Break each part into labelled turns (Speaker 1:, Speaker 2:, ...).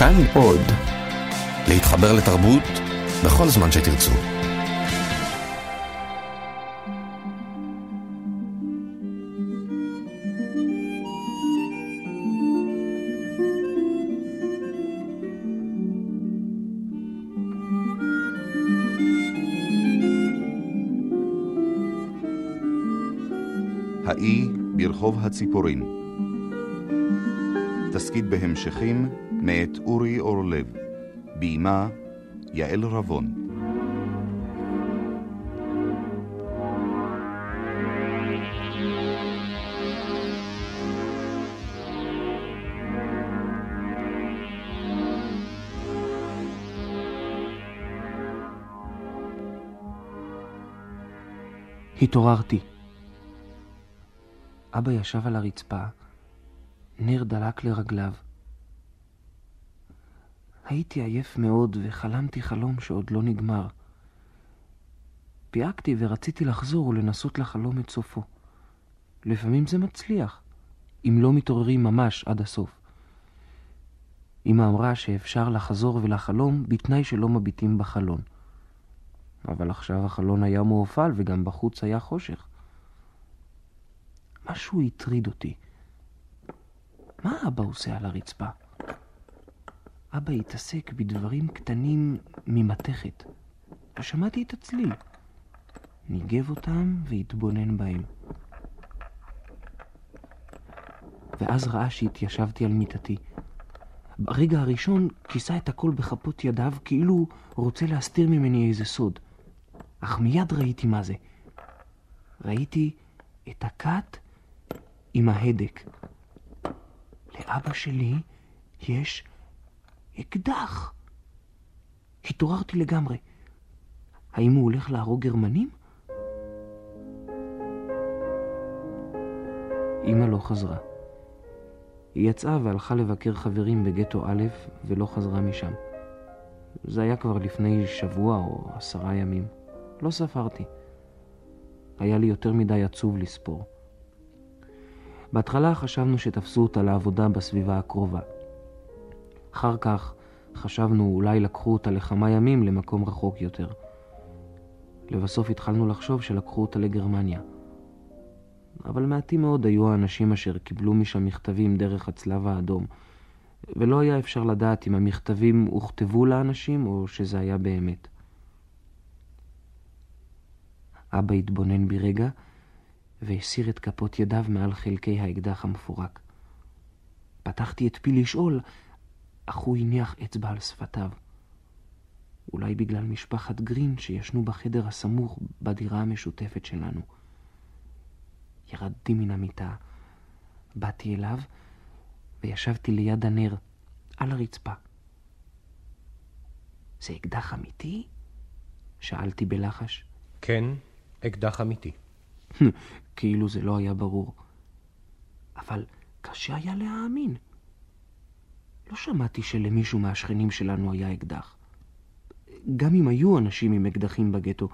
Speaker 1: כאן עוד. להתחבר לתרבות בכל זמן שתרצו.
Speaker 2: האי ברחוב הציפורים. תסכית בהמשכים מאת אורי אורלב. ביימה יעל רבון.
Speaker 3: התעוררתי. אבא ישב על הרצפה, נר דלק לרגליו. הייתי עייף מאוד וחלמתי חלום שעוד לא נגמר. פיהקתי ורציתי לחזור ולנסות לחלום את סופו. לפעמים זה מצליח, אם לא מתעוררים ממש עד הסוף. אמא אמרה שאפשר לחזור ולחלום בתנאי שלא מביטים בחלון. אבל עכשיו החלון היה מעופל וגם בחוץ היה חושך. משהו הטריד אותי. מה אבא עושה על הרצפה? אבא התעסק בדברים קטנים ממתכת. שמעתי את הצליל. ניגב אותם והתבונן בהם. ואז ראה שהתיישבתי על מיטתי. ברגע הראשון כיסה את הכל בכפות ידיו, כאילו רוצה להסתיר ממני איזה סוד. אך מיד ראיתי מה זה. ראיתי את הכת עם ההדק. לאבא שלי יש אקדח. התעוררתי לגמרי. האם הוא הולך להרוג גרמנים? אמא לא חזרה. היא יצאה והלכה לבקר חברים בגטו א' ולא חזרה משם. זה היה כבר לפני שבוע או עשרה ימים. לא ספרתי. היה לי יותר מדי עצוב לספור. בהתחלה חשבנו שתפסו אותה לעבודה בסביבה הקרובה. אחר כך חשבנו אולי לקחו אותה לכמה ימים למקום רחוק יותר. לבסוף התחלנו לחשוב שלקחו אותה לגרמניה. אבל מעטים מאוד היו האנשים אשר קיבלו משם מכתבים דרך הצלב האדום, ולא היה אפשר לדעת אם המכתבים הוכתבו לאנשים או שזה היה באמת. אבא התבונן ברגע והסיר את כפות ידיו מעל חלקי האקדח המפורק. פתחתי את פי לשאול, אך הוא הניח אצבע על שפתיו. אולי בגלל משפחת גרין שישנו בחדר הסמוך בדירה המשותפת שלנו. ירדתי מן המיטה, באתי אליו וישבתי ליד הנר, על הרצפה. זה אקדח אמיתי? שאלתי בלחש.
Speaker 4: כן, אקדח אמיתי.
Speaker 3: כאילו זה לא היה ברור. אבל קשה היה להאמין. לא שמעתי שלמישהו מהשכנים שלנו היה אקדח. גם אם היו אנשים עם אקדחים בגטו,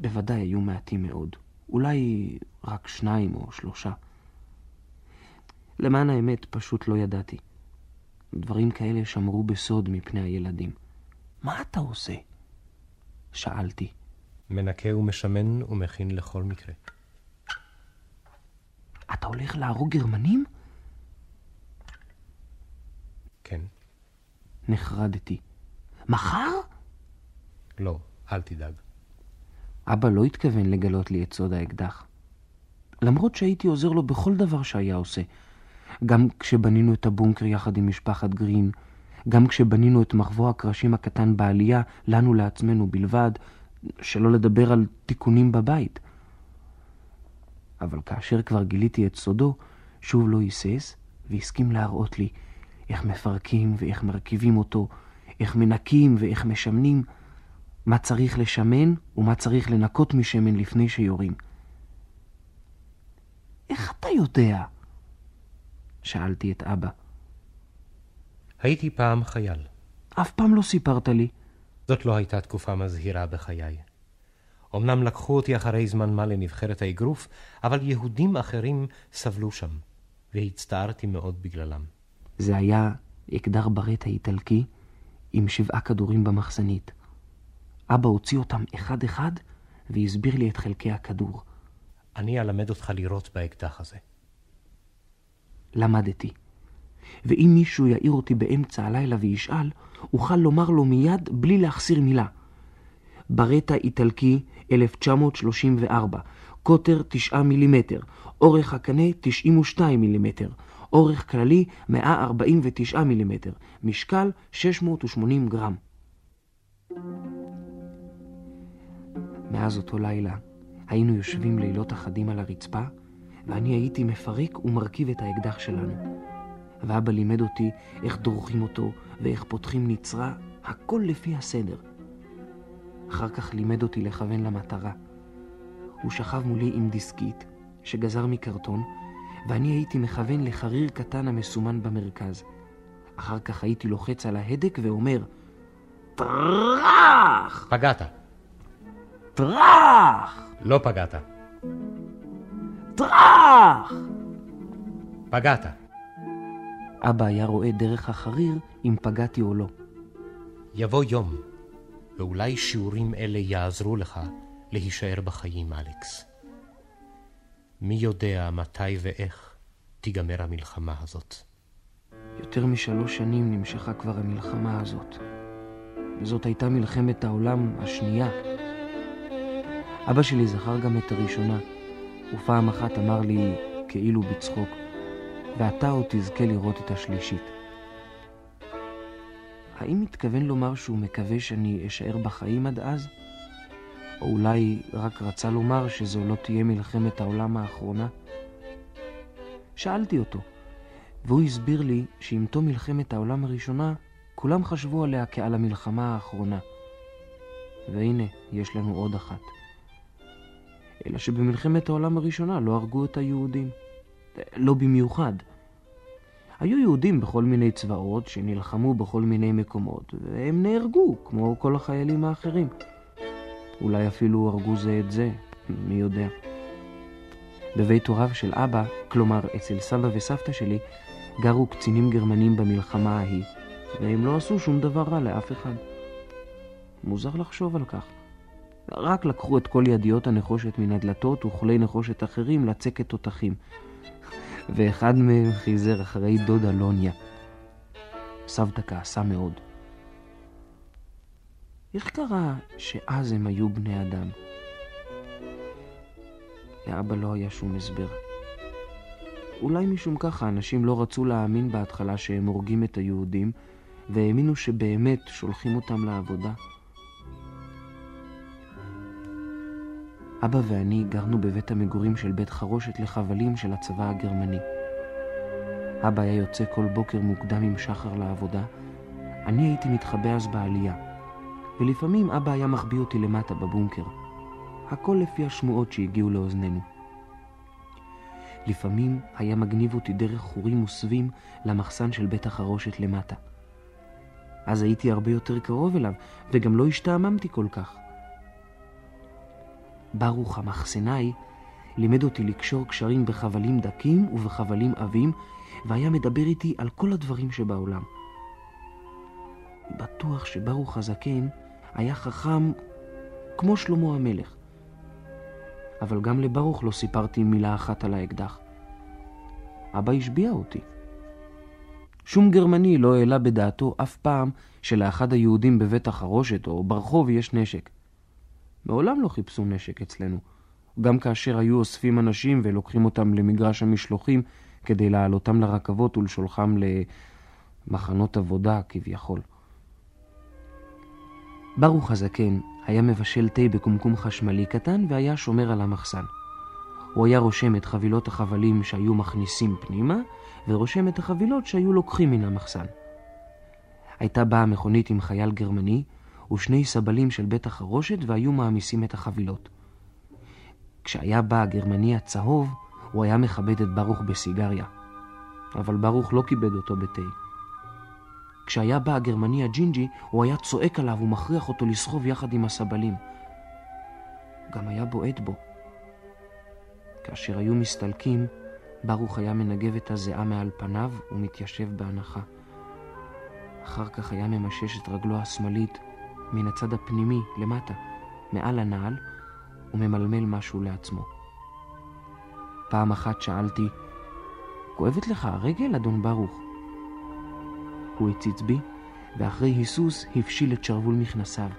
Speaker 3: בוודאי היו מעטים מאוד. אולי רק שניים או שלושה. למען האמת, פשוט לא ידעתי. דברים כאלה שמרו בסוד מפני הילדים. מה אתה עושה? שאלתי.
Speaker 4: מנקה ומשמן ומכין לכל מקרה.
Speaker 3: אתה הולך להרוג גרמנים?
Speaker 4: כן.
Speaker 3: נחרדתי. מחר?
Speaker 4: לא, אל תדאג.
Speaker 3: אבא לא התכוון לגלות לי את סוד האקדח. למרות שהייתי עוזר לו בכל דבר שהיה עושה. גם כשבנינו את הבונקר יחד עם משפחת גרין, גם כשבנינו את מחבוא הקרשים הקטן בעלייה, לנו לעצמנו בלבד, שלא לדבר על תיקונים בבית. אבל כאשר כבר גיליתי את סודו, שוב לא היסס, והסכים להראות לי איך מפרקים ואיך מרכיבים אותו, איך מנקים ואיך משמנים, מה צריך לשמן ומה צריך לנקות משמן לפני שיורים. איך אתה יודע? שאלתי את אבא.
Speaker 4: הייתי פעם חייל.
Speaker 3: אף פעם לא סיפרת לי.
Speaker 4: זאת לא הייתה תקופה מזהירה בחיי. אמנם לקחו אותי אחרי זמן מה לנבחרת האגרוף, אבל יהודים אחרים סבלו שם, והצטערתי מאוד בגללם.
Speaker 3: זה היה אקדח ברט האיטלקי עם שבעה כדורים במחסנית. אבא הוציא אותם אחד-אחד והסביר לי את חלקי הכדור.
Speaker 4: אני אלמד אותך לירות באקדח הזה.
Speaker 3: למדתי. ואם מישהו יעיר אותי באמצע הלילה וישאל, אוכל לומר לו מיד בלי להחסיר מילה. ברטה איטלקי 1934, קוטר 9 מילימטר, אורך הקנה 92 מילימטר, אורך כללי 149 מילימטר, משקל 680 גרם. מאז אותו לילה היינו יושבים לילות אחדים על הרצפה, ואני הייתי מפרק ומרכיב את האקדח שלנו. ואבא לימד אותי איך דורכים אותו ואיך פותחים נצרה, הכל לפי הסדר. אחר כך לימד אותי לכוון למטרה. הוא שכב מולי עם דיסקית שגזר מקרטון, ואני הייתי מכוון לחריר קטן המסומן במרכז. אחר כך הייתי לוחץ על ההדק ואומר, טראח!
Speaker 4: פגעת.
Speaker 3: טראח!
Speaker 4: לא פגעת.
Speaker 3: טראח!
Speaker 4: פגעת.
Speaker 3: אבא היה רואה דרך החריר אם פגעתי או לא.
Speaker 4: יבוא יום, ואולי שיעורים אלה יעזרו לך להישאר בחיים, אלכס. מי יודע מתי ואיך תיגמר המלחמה הזאת.
Speaker 3: יותר משלוש שנים נמשכה כבר המלחמה הזאת. וזאת הייתה מלחמת העולם השנייה. אבא שלי זכר גם את הראשונה, ופעם אחת אמר לי, כאילו בצחוק, ואתה עוד תזכה לראות את השלישית. האם מתכוון לומר שהוא מקווה שאני אשאר בחיים עד אז? או אולי רק רצה לומר שזו לא תהיה מלחמת העולם האחרונה? שאלתי אותו, והוא הסביר לי שעם תום מלחמת העולם הראשונה, כולם חשבו עליה כעל המלחמה האחרונה. והנה, יש לנו עוד אחת. אלא שבמלחמת העולם הראשונה לא הרגו את היהודים. לא במיוחד. היו יהודים בכל מיני צבאות שנלחמו בכל מיני מקומות, והם נהרגו, כמו כל החיילים האחרים. אולי אפילו הרגו זה את זה, מי יודע. בבית הוריו של אבא, כלומר אצל סבא וסבתא שלי, גרו קצינים גרמנים במלחמה ההיא, והם לא עשו שום דבר רע לאף אחד. מוזר לחשוב על כך. רק לקחו את כל ידיות הנחושת מן הדלתות וכלי נחושת אחרים לצקת תותחים. ואחד מהם חיזר אחרי דודה לוניה. סבתא כעסה מאוד. איך קרה שאז הם היו בני אדם? לאבא לא היה שום הסבר. אולי משום ככה אנשים לא רצו להאמין בהתחלה שהם הורגים את היהודים, והאמינו שבאמת שולחים אותם לעבודה. אבא ואני גרנו בבית המגורים של בית חרושת לחבלים של הצבא הגרמני. אבא היה יוצא כל בוקר מוקדם עם שחר לעבודה, אני הייתי מתחבא אז בעלייה, ולפעמים אבא היה מחביא אותי למטה בבונקר. הכל לפי השמועות שהגיעו לאוזנינו. לפעמים היה מגניב אותי דרך חורים מוסווים למחסן של בית החרושת למטה. אז הייתי הרבה יותר קרוב אליו, וגם לא השתעממתי כל כך. ברוך המחסנאי לימד אותי לקשור קשרים בחבלים דקים ובחבלים עבים, והיה מדבר איתי על כל הדברים שבעולם. בטוח שברוך הזקן היה חכם כמו שלמה המלך. אבל גם לברוך לא סיפרתי מילה אחת על האקדח. אבא השביע אותי. שום גרמני לא העלה בדעתו אף פעם שלאחד היהודים בבית החרושת או ברחוב יש נשק. מעולם לא חיפשו נשק אצלנו. גם כאשר היו אוספים אנשים ולוקחים אותם למגרש המשלוחים כדי להעלותם לרכבות ולשולחם למחנות עבודה כביכול. ברוך הזקן היה מבשל תה בקומקום חשמלי קטן והיה שומר על המחסן. הוא היה רושם את חבילות החבלים שהיו מכניסים פנימה, ורושם את החבילות שהיו לוקחים מן המחסן. הייתה באה מכונית עם חייל גרמני, ושני סבלים של בית החרושת והיו מעמיסים את החבילות. כשהיה בא הגרמני הצהוב, הוא היה מכבד את ברוך בסיגריה. אבל ברוך לא כיבד אותו בתה. כשהיה בא הגרמני הג'ינג'י, הוא היה צועק עליו ומכריח אותו לסחוב יחד עם הסבלים. גם היה בועט בו. כאשר היו מסתלקים, ברוך היה מנגב את הזיעה מעל פניו ומתיישב בהנחה. אחר כך היה ממשש את רגלו השמאלית מן הצד הפנימי, למטה, מעל הנעל, וממלמל משהו לעצמו. פעם אחת שאלתי, כואבת לך הרגל, אדון ברוך? הוא הציץ בי, ואחרי היסוס הפשיל את שרוול מכנסיו.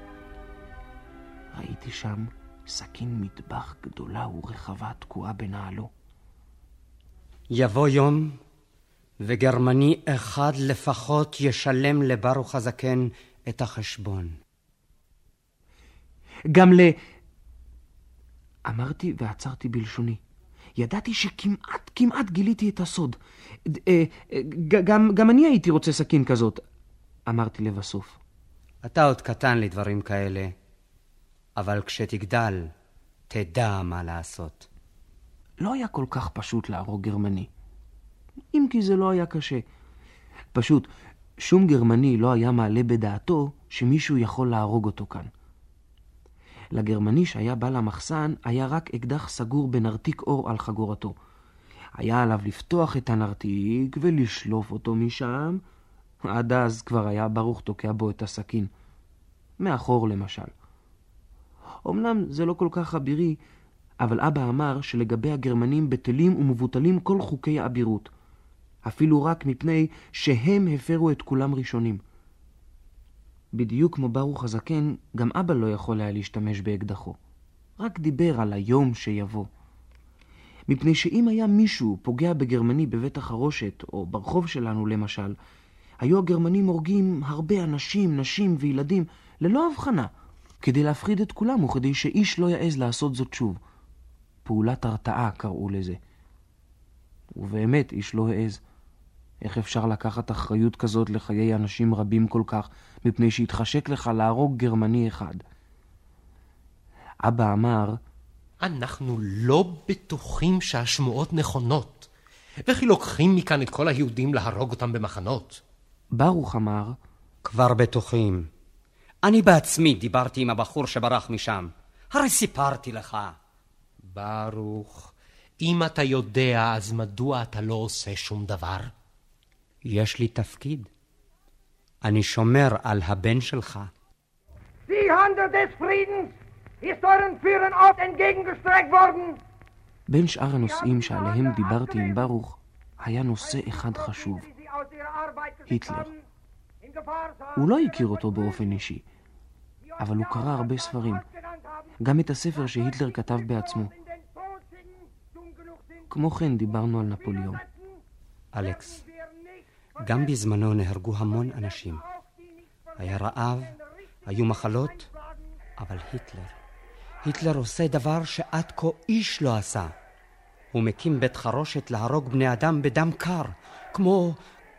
Speaker 3: ראיתי שם סכין מטבח גדולה ורחבה תקועה בנעלו.
Speaker 5: יבוא יום, וגרמני אחד לפחות ישלם לברוך הזקן את החשבון.
Speaker 3: גם ל... אמרתי ועצרתי בלשוני. ידעתי שכמעט, כמעט גיליתי את הסוד. אה, אה, גם, גם אני הייתי רוצה סכין כזאת, אמרתי לבסוף.
Speaker 5: אתה עוד קטן לדברים כאלה, אבל כשתגדל, תדע מה לעשות.
Speaker 3: לא היה כל כך פשוט להרוג גרמני. אם כי זה לא היה קשה. פשוט, שום גרמני לא היה מעלה בדעתו שמישהו יכול להרוג אותו כאן. לגרמני שהיה בא למחסן היה רק אקדח סגור בנרתיק אור על חגורתו. היה עליו לפתוח את הנרתיק ולשלוף אותו משם. עד אז כבר היה ברוך תוקע בו את הסכין. מאחור למשל. אמנם זה לא כל כך אבירי, אבל אבא אמר שלגבי הגרמנים בטלים ומבוטלים כל חוקי האבירות. אפילו רק מפני שהם הפרו את כולם ראשונים. בדיוק כמו ברוך הזקן, גם אבא לא יכול היה להשתמש באקדחו. רק דיבר על היום שיבוא. מפני שאם היה מישהו פוגע בגרמני בבית החרושת, או ברחוב שלנו למשל, היו הגרמנים הורגים הרבה אנשים, נשים וילדים, ללא הבחנה, כדי להפחיד את כולם וכדי שאיש לא יעז לעשות זאת שוב. פעולת הרתעה קראו לזה. ובאמת, איש לא העז. איך אפשר לקחת אחריות כזאת לחיי אנשים רבים כל כך, מפני שהתחשק לך להרוג גרמני אחד? אבא אמר,
Speaker 4: אנחנו לא בטוחים שהשמועות נכונות, וכי לוקחים מכאן את כל היהודים להרוג אותם במחנות.
Speaker 3: ברוך אמר,
Speaker 5: כבר בטוחים. אני בעצמי דיברתי עם הבחור שברח משם. הרי סיפרתי לך.
Speaker 4: ברוך, אם אתה יודע, אז מדוע אתה לא עושה שום דבר?
Speaker 5: יש לי תפקיד. אני שומר על הבן שלך.
Speaker 3: בין שאר הנושאים שעליהם דיברתי עם ברוך, היה נושא אחד חשוב, היטלר. הוא לא הכיר אותו באופן אישי, אבל הוא קרא הרבה ספרים, גם את הספר שהיטלר כתב בעצמו. כמו כן דיברנו על נפוליאון.
Speaker 5: אלכס, גם בזמנו נהרגו המון אנשים. היה רעב, היו מחלות, אבל היטלר, היטלר עושה דבר שעד כה איש לא עשה. הוא מקים בית חרושת להרוג בני אדם בדם קר, כמו,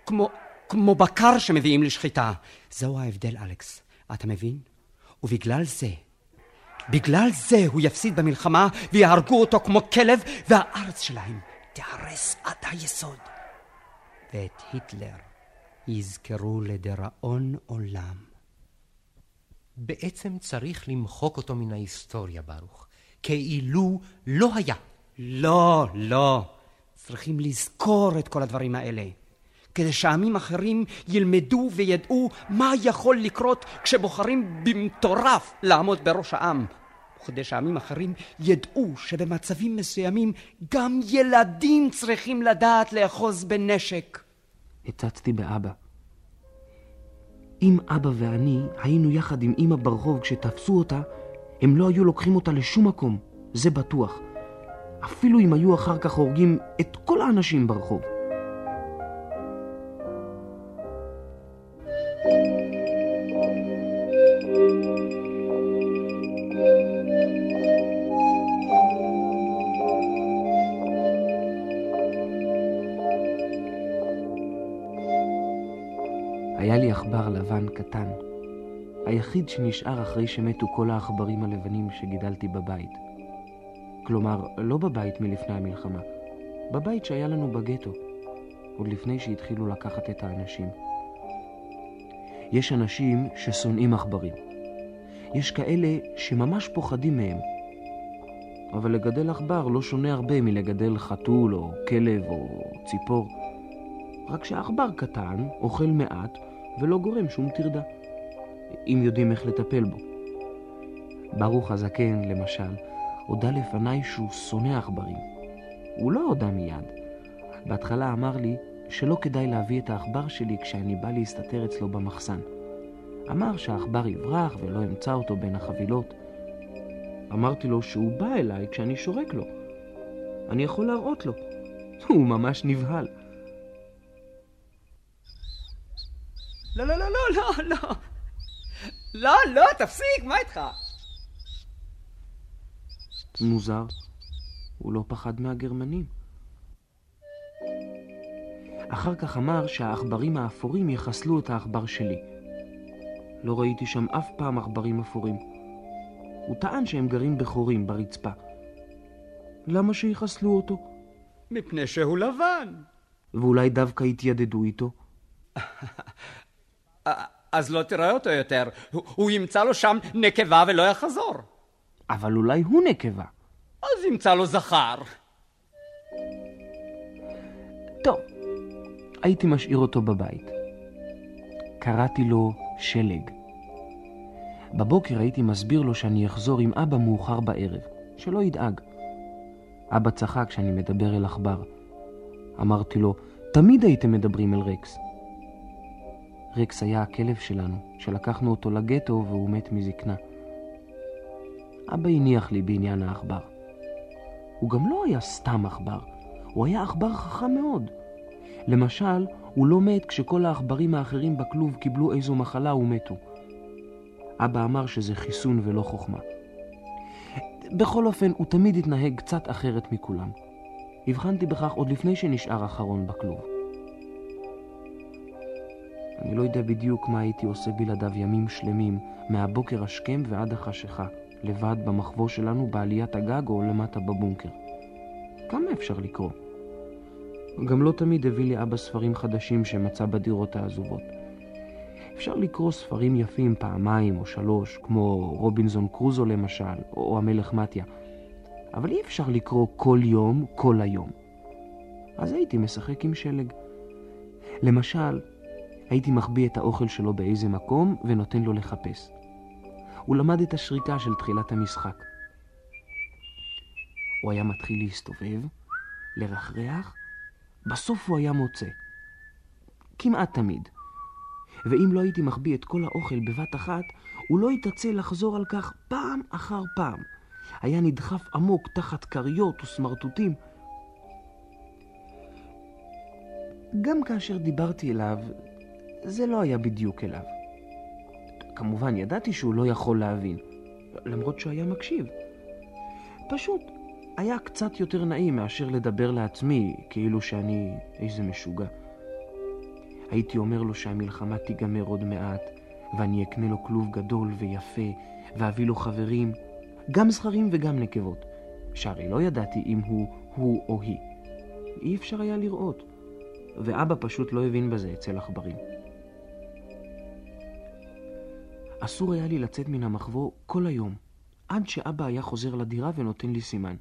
Speaker 5: כמו, כמו בקר שמביאים לשחיטה. זהו ההבדל, אלכס. אתה מבין? ובגלל זה, בגלל זה הוא יפסיד במלחמה ויהרגו אותו כמו כלב, והארץ שלהם תיהרס עד היסוד. ואת היטלר יזכרו לדיראון עולם.
Speaker 4: בעצם צריך למחוק אותו מן ההיסטוריה, ברוך, כאילו לא היה.
Speaker 5: לא, לא. צריכים לזכור את כל הדברים האלה. כדי שעמים אחרים ילמדו וידעו מה יכול לקרות כשבוחרים במטורף לעמוד בראש העם. וכדי שעמים אחרים ידעו שבמצבים מסוימים גם ילדים צריכים לדעת לאחוז בנשק.
Speaker 3: הצצתי באבא. אם אבא ואני היינו יחד עם אמא ברחוב כשתפסו אותה, הם לא היו לוקחים אותה לשום מקום, זה בטוח. אפילו אם היו אחר כך הורגים את כל האנשים ברחוב. היחיד שנשאר אחרי שמתו כל העכברים הלבנים שגידלתי בבית. כלומר, לא בבית מלפני המלחמה, בבית שהיה לנו בגטו, עוד לפני שהתחילו לקחת את האנשים. יש אנשים ששונאים עכברים. יש כאלה שממש פוחדים מהם. אבל לגדל עכבר לא שונה הרבה מלגדל חתול או כלב או ציפור. רק שהעכבר קטן, אוכל מעט, ולא גורם שום טרדה, אם יודעים איך לטפל בו. ברוך הזקן, למשל, הודה לפניי שהוא שונא עכברים. הוא לא הודה מיד. בהתחלה אמר לי שלא כדאי להביא את העכבר שלי כשאני בא להסתתר אצלו במחסן. אמר שהעכבר יברח ולא אמצא אותו בין החבילות. אמרתי לו שהוא בא אליי כשאני שורק לו. אני יכול להראות לו. הוא ממש נבהל.
Speaker 5: לא, לא, לא, לא, לא, לא. לא, לא, תפסיק, מה איתך?
Speaker 3: מוזר, הוא לא פחד מהגרמנים. אחר כך אמר שהעכברים האפורים יחסלו את העכבר שלי. לא ראיתי שם אף פעם עכברים אפורים. הוא טען שהם גרים בחורים ברצפה. למה שיחסלו אותו?
Speaker 5: מפני שהוא לבן.
Speaker 3: ואולי דווקא יתיידדו איתו?
Speaker 5: אז לא תראה אותו יותר. הוא, הוא ימצא לו שם נקבה ולא יחזור.
Speaker 3: אבל אולי הוא נקבה.
Speaker 5: אז ימצא לו זכר.
Speaker 3: טוב, הייתי משאיר אותו בבית. קראתי לו שלג. בבוקר הייתי מסביר לו שאני אחזור עם אבא מאוחר בערב, שלא ידאג. אבא צחק כשאני מדבר אל עכבר. אמרתי לו, תמיד הייתם מדברים אל רקס. רקס היה הכלב שלנו, שלקחנו אותו לגטו והוא מת מזקנה. אבא הניח לי בעניין העכבר. הוא גם לא היה סתם עכבר, הוא היה עכבר חכם מאוד. למשל, הוא לא מת כשכל העכברים האחרים בכלוב קיבלו איזו מחלה ומתו. אבא אמר שזה חיסון ולא חוכמה. בכל אופן, הוא תמיד התנהג קצת אחרת מכולם. הבחנתי בכך עוד לפני שנשאר אחרון בכלוב. אני לא יודע בדיוק מה הייתי עושה בלעדיו ימים שלמים, מהבוקר השכם ועד החשיכה, לבד במחבוא שלנו בעליית הגג או למטה בבונקר. כמה אפשר לקרוא? גם לא תמיד הביא לי אבא ספרים חדשים שמצא בדירות העזובות. אפשר לקרוא ספרים יפים פעמיים או שלוש, כמו רובינזון קרוזו למשל, או המלך מתיה, אבל אי אפשר לקרוא כל יום, כל היום. אז הייתי משחק עם שלג. למשל, הייתי מחביא את האוכל שלו באיזה מקום ונותן לו לחפש. הוא למד את השריקה של תחילת המשחק. הוא היה מתחיל להסתובב, לרחרח, בסוף הוא היה מוצא. כמעט תמיד. ואם לא הייתי מחביא את כל האוכל בבת אחת, הוא לא יתעצל לחזור על כך פעם אחר פעם. היה נדחף עמוק תחת כריות וסמרטוטים. גם כאשר דיברתי אליו, זה לא היה בדיוק אליו. כמובן, ידעתי שהוא לא יכול להבין, למרות שהוא היה מקשיב. פשוט היה קצת יותר נעים מאשר לדבר לעצמי, כאילו שאני איזה משוגע. הייתי אומר לו שהמלחמה תיגמר עוד מעט, ואני אקנה לו כלוב גדול ויפה, ואביא לו חברים, גם זכרים וגם נקבות, שהרי לא ידעתי אם הוא הוא או היא. אי אפשר היה לראות, ואבא פשוט לא הבין בזה אצל עכברים. אסור היה לי לצאת מן המחבוא כל היום, עד שאבא היה חוזר לדירה ונותן לי סימן.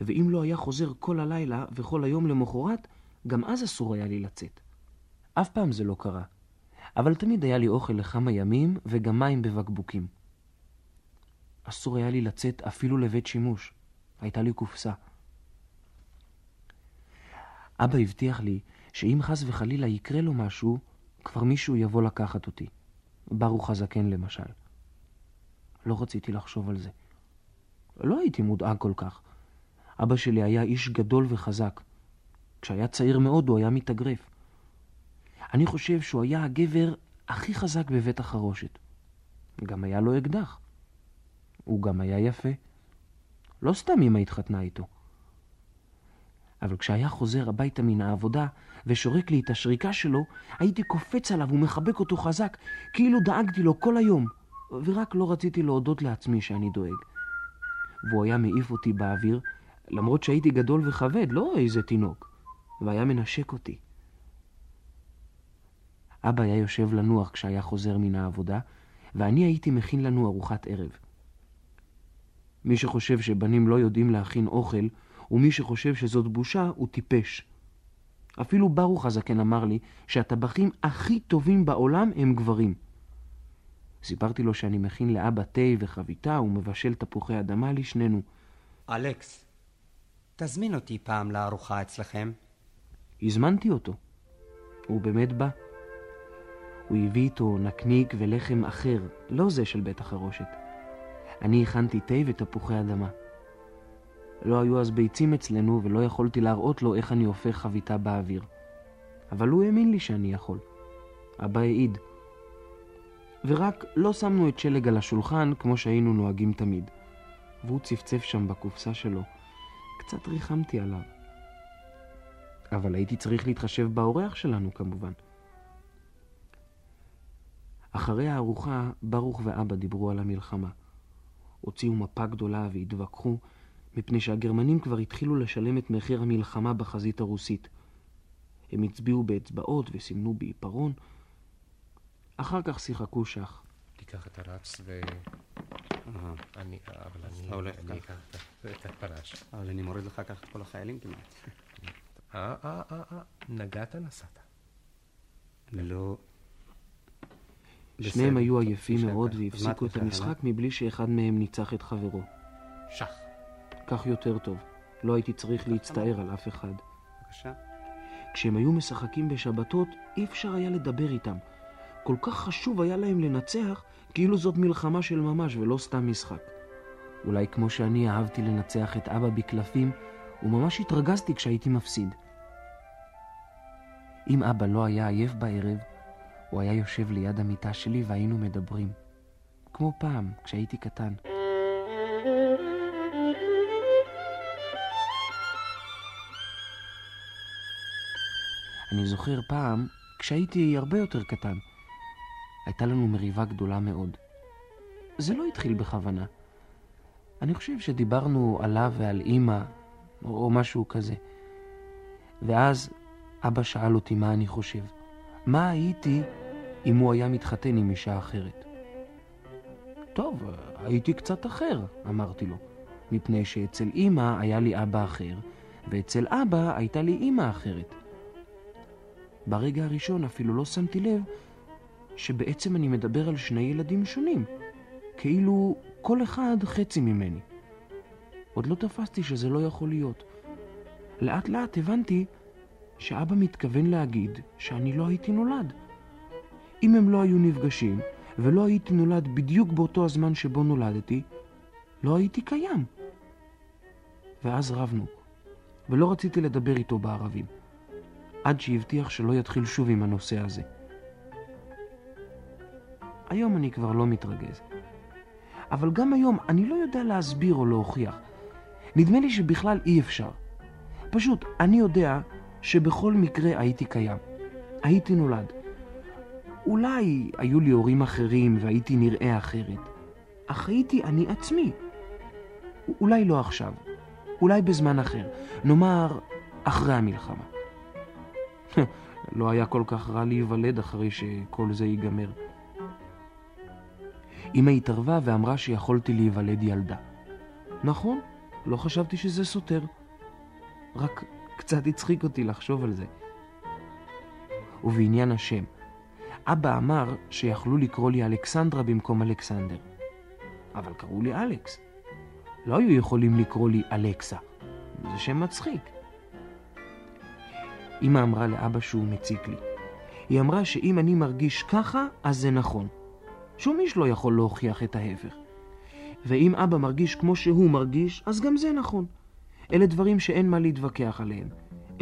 Speaker 3: ואם לא היה חוזר כל הלילה וכל היום למחרת, גם אז אסור היה לי לצאת. אף פעם זה לא קרה, אבל תמיד היה לי אוכל לכמה ימים וגם מים בבקבוקים. אסור היה לי לצאת אפילו לבית שימוש. הייתה לי קופסה. אבא הבטיח לי שאם חס וחלילה יקרה לו משהו, כבר מישהו יבוא לקחת אותי. ברוך הזקן למשל. לא רציתי לחשוב על זה. לא הייתי מודאג כל כך. אבא שלי היה איש גדול וחזק. כשהיה צעיר מאוד הוא היה מתאגרף. אני חושב שהוא היה הגבר הכי חזק בבית החרושת. גם היה לו אקדח. הוא גם היה יפה. לא סתם אמא התחתנה איתו. אבל כשהיה חוזר הביתה מן העבודה ושורק לי את השריקה שלו, הייתי קופץ עליו ומחבק אותו חזק, כאילו דאגתי לו כל היום, ורק לא רציתי להודות לעצמי שאני דואג. והוא היה מעיף אותי באוויר, למרות שהייתי גדול וכבד, לא איזה תינוק, והיה מנשק אותי. אבא היה יושב לנוח כשהיה חוזר מן העבודה, ואני הייתי מכין לנו ארוחת ערב. מי שחושב שבנים לא יודעים להכין אוכל, ומי שחושב שזאת בושה, הוא טיפש. אפילו ברוך הזקן אמר לי שהטבחים הכי טובים בעולם הם גברים. סיפרתי לו שאני מכין לאבא תה וחביתה ומבשל תפוחי אדמה לשנינו.
Speaker 5: אלכס, תזמין אותי פעם לארוחה אצלכם.
Speaker 3: הזמנתי אותו. הוא באמת בא. הוא הביא איתו נקניק ולחם אחר, לא זה של בית החרושת. אני הכנתי תה ותפוחי אדמה. לא היו אז ביצים אצלנו ולא יכולתי להראות לו איך אני הופך חביתה באוויר. אבל הוא האמין לי שאני יכול. אבא העיד. ורק לא שמנו את שלג על השולחן כמו שהיינו נוהגים תמיד. והוא צפצף שם בקופסה שלו. קצת ריחמתי עליו. אבל הייתי צריך להתחשב באורח שלנו כמובן. אחרי הארוחה, ברוך ואבא דיברו על המלחמה. הוציאו מפה גדולה והתווכחו, מפני שהגרמנים כבר התחילו לשלם את מחיר המלחמה בחזית הרוסית. הם הצביעו באצבעות וסימנו בעיפרון. אחר כך שיחקו שח.
Speaker 4: תיקח את הרץ ו...
Speaker 5: אה,
Speaker 4: אני... אבל אני...
Speaker 5: אתה הולך
Speaker 4: אני
Speaker 5: ככה.
Speaker 4: את- הפרש.
Speaker 5: אבל אני מוריד לך ככה את כל החיילים כמעט.
Speaker 4: אה, אה, אה, אה, נגעת נסעת.
Speaker 5: לא...
Speaker 3: שניהם. היו עייפים. מאוד והפסיקו את
Speaker 5: עושה,
Speaker 3: המשחק מבלי שאחד מהם ניצח את חברו.
Speaker 4: שח.
Speaker 3: כך יותר טוב. לא הייתי צריך להצטער על אף אחד.
Speaker 5: בבקשה.
Speaker 3: כשהם היו משחקים בשבתות, אי אפשר היה לדבר איתם. כל כך חשוב היה להם לנצח, כאילו זאת מלחמה של ממש ולא סתם משחק. אולי כמו שאני אהבתי לנצח את אבא בקלפים, וממש התרגזתי כשהייתי מפסיד. אם אבא לא היה עייף בערב, הוא היה יושב ליד המיטה שלי והיינו מדברים. כמו פעם, כשהייתי קטן. אני זוכר פעם, כשהייתי הרבה יותר קטן, הייתה לנו מריבה גדולה מאוד. זה לא התחיל בכוונה. אני חושב שדיברנו עליו ועל אימא, או, משהו כזה. ואז אבא שאל אותי מה אני חושב. מה הייתי אם הוא היה מתחתן עם אישה אחרת? טוב, הייתי קצת אחר, אמרתי לו, מפני שאצל אימא היה לי אבא אחר, ואצל אבא הייתה לי אימא אחרת. ברגע הראשון אפילו לא שמתי לב שבעצם אני מדבר על שני ילדים שונים, כאילו כל אחד חצי ממני. עוד לא תפסתי שזה לא יכול להיות. לאט לאט הבנתי שאבא מתכוון להגיד שאני לא הייתי נולד. אם הם לא היו נפגשים ולא הייתי נולד בדיוק באותו הזמן שבו נולדתי, לא הייתי קיים. ואז רבנו, ולא רציתי לדבר איתו בערבים. עד שהבטיח שלא יתחיל שוב עם הנושא הזה. היום אני כבר לא מתרגז. אבל גם היום אני לא יודע להסביר או להוכיח. נדמה לי שבכלל אי אפשר. פשוט, אני יודע שבכל מקרה הייתי קיים. הייתי נולד. אולי היו לי הורים אחרים והייתי נראה אחרת, אך הייתי אני עצמי. אולי לא עכשיו, אולי בזמן אחר, נאמר אחרי המלחמה. לא היה כל כך רע להיוולד אחרי שכל זה ייגמר. אמא התערבה ואמרה שיכולתי להיוולד ילדה. נכון, לא חשבתי שזה סותר. רק קצת הצחיק אותי לחשוב על זה. ובעניין השם, אבא אמר שיכלו לקרוא לי אלכסנדרה במקום אלכסנדר. אבל קראו לי אלכס. לא היו יכולים לקרוא לי אלכסה. זה שם מצחיק. אמא אמרה לאבא שהוא מציק לי. היא אמרה שאם אני מרגיש ככה, אז זה נכון. שום איש לא יכול להוכיח את ההפך. ואם אבא מרגיש כמו שהוא מרגיש, אז גם זה נכון. אלה דברים שאין מה להתווכח עליהם.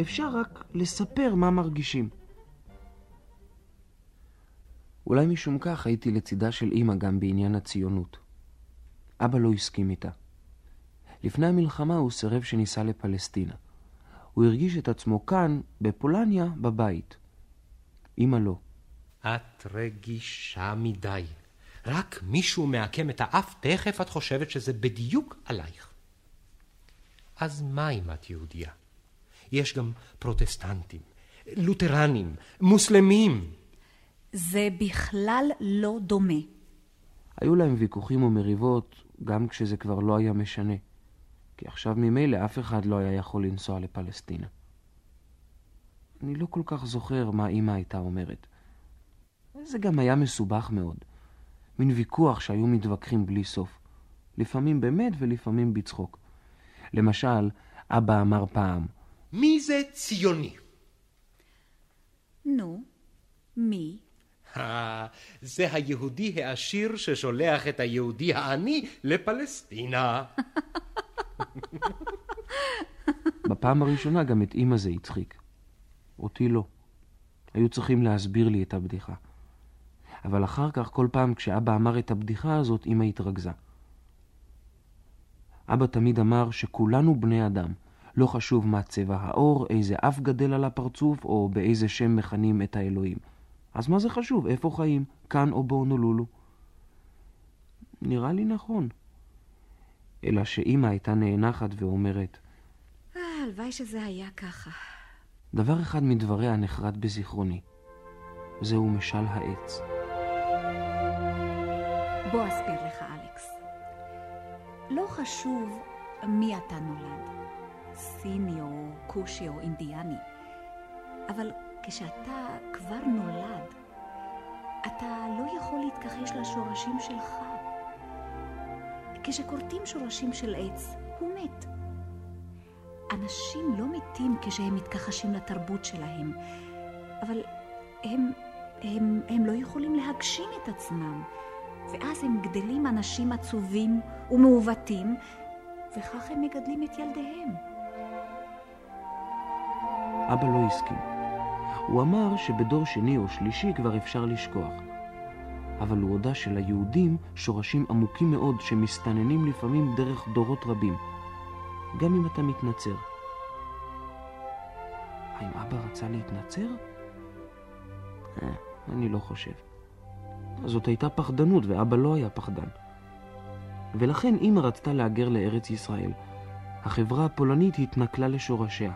Speaker 3: אפשר רק לספר מה מרגישים. אולי משום כך הייתי לצידה של אמא גם בעניין הציונות. אבא לא הסכים איתה. לפני המלחמה הוא סירב שניסע לפלסטינה. הוא הרגיש את עצמו כאן, בפולניה, בבית. אמא לא.
Speaker 4: את רגישה מדי. רק מישהו מעקם את האף, תכף את חושבת שזה בדיוק עלייך. אז מה אם את יהודייה? יש גם פרוטסטנטים, לותרנים, מוסלמים.
Speaker 6: זה בכלל לא דומה.
Speaker 3: היו להם ויכוחים ומריבות, גם כשזה כבר לא היה משנה. כי עכשיו ממילא אף אחד לא היה יכול לנסוע לפלסטינה. אני לא כל כך זוכר מה אמא הייתה אומרת. זה גם היה מסובך מאוד. מין ויכוח שהיו מתווכחים בלי סוף. לפעמים באמת ולפעמים בצחוק. למשל, אבא אמר פעם,
Speaker 4: מי זה ציוני?
Speaker 6: נו, מי?
Speaker 4: זה היהודי העשיר ששולח את היהודי העני לפלסטינה.
Speaker 3: בפעם הראשונה גם את אמא זה הצחיק. אותי לא. היו צריכים להסביר לי את הבדיחה. אבל אחר כך, כל פעם כשאבא אמר את הבדיחה הזאת, אמא התרכזה. אבא תמיד אמר שכולנו בני אדם. לא חשוב מה צבע העור, איזה אף גדל על הפרצוף, או באיזה שם מכנים את האלוהים. אז מה זה חשוב? איפה חיים? כאן או בהונולולו? נראה לי נכון. אלא שאימא הייתה נאנחת ואומרת,
Speaker 6: אה, הלוואי שזה היה ככה.
Speaker 3: דבר אחד מדבריה נחרט בזיכרוני. זהו משל העץ.
Speaker 6: בוא אסביר לך, אלכס. לא חשוב מי אתה נולד, סיני או כושי או אינדיאני, אבל כשאתה כבר נולד, אתה לא יכול להתכחש לשורשים שלך. כשכורתים שורשים של עץ, הוא מת. אנשים לא מתים כשהם מתכחשים לתרבות שלהם, אבל הם, הם, הם לא יכולים להגשים את עצמם, ואז הם גדלים אנשים עצובים ומעוותים, וכך הם מגדלים את ילדיהם.
Speaker 3: אבא לא הסכים. הוא אמר שבדור שני או שלישי כבר אפשר לשכוח. אבל הוא הודה שליהודים שורשים עמוקים מאוד שמסתננים לפעמים דרך דורות רבים, גם אם אתה מתנצר. האם אבא רצה להתנצר? אה, אני לא חושב. זאת הייתה פחדנות ואבא לא היה פחדן. ולכן אמא רצתה להגר לארץ ישראל. החברה הפולנית התנכלה לשורשיה.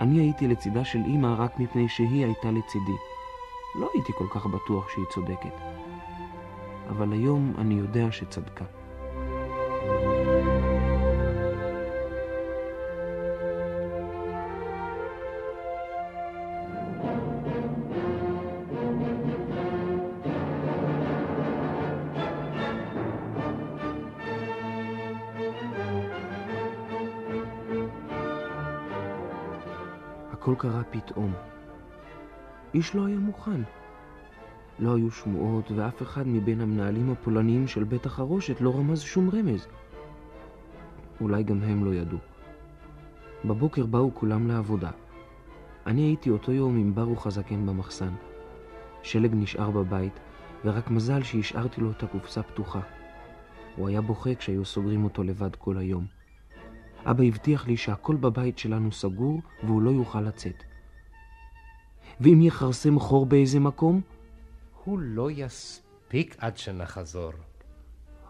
Speaker 3: אני הייתי לצידה של אמא רק מפני שהיא הייתה לצידי. לא הייתי כל כך בטוח שהיא צודקת. אבל היום אני יודע שצדקה. הכל קרה פתאום. איש לא היה מוכן. לא היו שמועות, ואף אחד מבין המנהלים הפולניים של בית החרושת לא רמז שום רמז. אולי גם הם לא ידעו. בבוקר באו כולם לעבודה. אני הייתי אותו יום עם ברוך הזקן במחסן. שלג נשאר בבית, ורק מזל שהשארתי לו את הקופסה פתוחה. הוא היה בוכה כשהיו סוגרים אותו לבד כל היום. אבא הבטיח לי שהכל בבית שלנו סגור והוא לא יוכל לצאת. ואם יכרסם חור באיזה מקום?
Speaker 4: הוא לא יספיק עד שנחזור.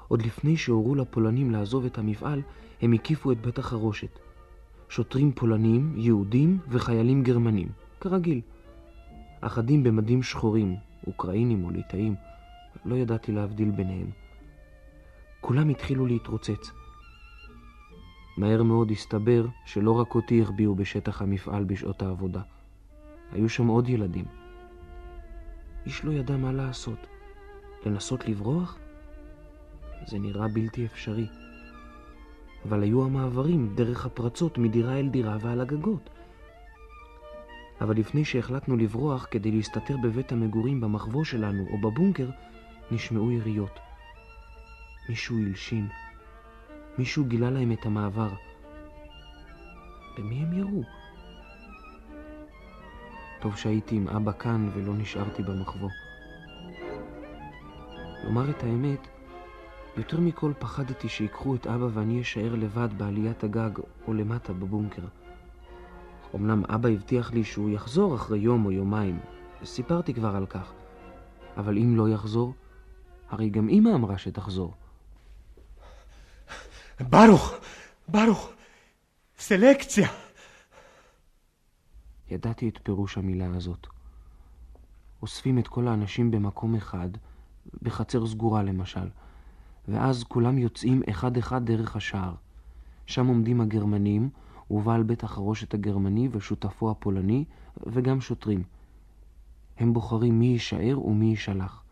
Speaker 3: עוד לפני שהורו לפולנים לעזוב את המפעל, הם הקיפו את בית החרושת. שוטרים פולנים, יהודים וחיילים גרמנים, כרגיל. אחדים במדים שחורים, אוקראינים או ליטאים, לא ידעתי להבדיל ביניהם. כולם התחילו להתרוצץ. מהר מאוד הסתבר שלא רק אותי החביאו בשטח המפעל בשעות העבודה. היו שם עוד ילדים. איש לא ידע מה לעשות. לנסות לברוח? זה נראה בלתי אפשרי. אבל היו המעברים דרך הפרצות מדירה אל דירה ועל הגגות. אבל לפני שהחלטנו לברוח כדי להסתתר בבית המגורים במחבוא שלנו או בבונקר, נשמעו יריות. מישהו הלשין. מישהו גילה להם את המעבר. למי הם ירו? טוב שהייתי עם אבא כאן ולא נשארתי במחבוא. לומר את האמת, יותר מכל פחדתי שיקחו את אבא ואני אשאר לבד בעליית הגג או למטה בבונקר. אמנם אבא הבטיח לי שהוא יחזור אחרי יום או יומיים, סיפרתי כבר על כך. אבל אם לא יחזור, הרי גם אמא אמרה שתחזור.
Speaker 4: ברוך, ברוך, סלקציה.
Speaker 3: ידעתי את פירוש המילה הזאת. אוספים את כל האנשים במקום אחד, בחצר סגורה למשל, ואז כולם יוצאים אחד-אחד דרך השער. שם עומדים הגרמנים, ובעל בית החרושת הגרמני ושותפו הפולני, וגם שוטרים. הם בוחרים מי יישאר ומי יישלח.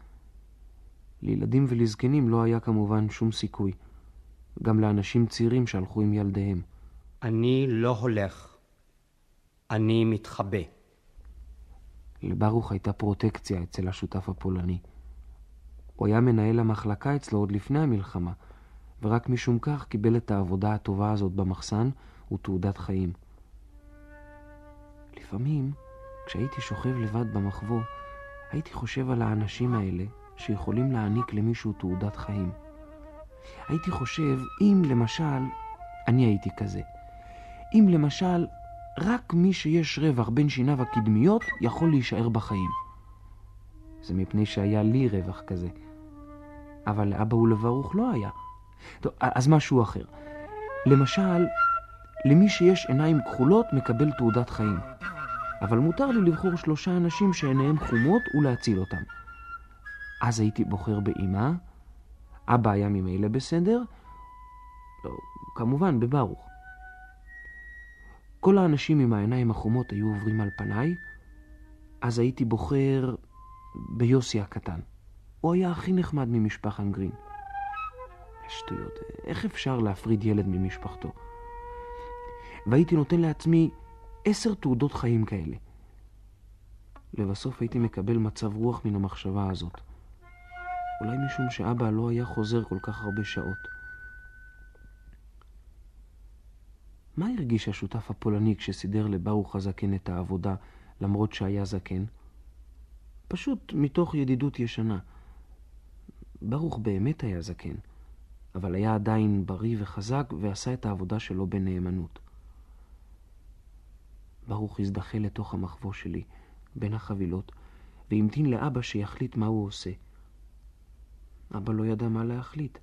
Speaker 3: לילדים ולזקנים לא היה כמובן שום סיכוי. גם לאנשים צעירים שהלכו עם ילדיהם.
Speaker 5: אני לא הולך. אני מתחבא.
Speaker 3: לברוך הייתה פרוטקציה אצל השותף הפולני. הוא היה מנהל המחלקה אצלו עוד לפני המלחמה, ורק משום כך קיבל את העבודה הטובה הזאת במחסן ותעודת חיים. לפעמים, כשהייתי שוכב לבד במחבוא, הייתי חושב על האנשים האלה שיכולים להעניק למישהו תעודת חיים. הייתי חושב, אם למשל, אני הייתי כזה. אם למשל, רק מי שיש רווח בין שיניו הקדמיות יכול להישאר בחיים. זה מפני שהיה לי רווח כזה. אבל לאבא ולברוך לא היה. טוב, אז משהו אחר. למשל, למי שיש עיניים כחולות מקבל תעודת חיים. אבל מותר לי לבחור שלושה אנשים שעיניהם חומות ולהציל אותם. אז הייתי בוחר באמא, אבא היה ממילא בסדר, לא, כמובן בברוך. כל האנשים עם העיניים החומות היו עוברים על פניי, אז הייתי בוחר ביוסי הקטן. הוא היה הכי נחמד ממשפחת גרין. שטויות, איך אפשר להפריד ילד ממשפחתו? והייתי נותן לעצמי עשר תעודות חיים כאלה. לבסוף הייתי מקבל מצב רוח מן המחשבה הזאת. אולי משום שאבא לא היה חוזר כל כך הרבה שעות. מה הרגיש השותף הפולני כשסידר לברוך הזקן את העבודה, למרות שהיה זקן? פשוט מתוך ידידות ישנה. ברוך באמת היה זקן, אבל היה עדיין בריא וחזק ועשה את העבודה שלו בנאמנות. ברוך הזדחה לתוך המחבוא שלי, בין החבילות, והמתין לאבא שיחליט מה הוא עושה. אבא לא ידע מה להחליט.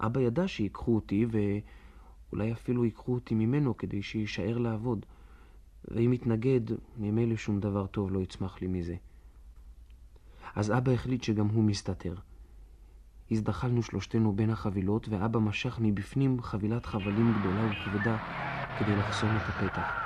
Speaker 3: אבא ידע שיקחו אותי, ואולי אפילו ייקחו אותי ממנו כדי שיישאר לעבוד. ואם יתנגד, ממילא שום דבר טוב לא יצמח לי מזה. אז אבא החליט שגם הוא מסתתר. הזדחלנו שלושתנו בין החבילות, ואבא משך מבפנים חבילת חבלים גדולה וכבדה כדי לחסום את הפתח.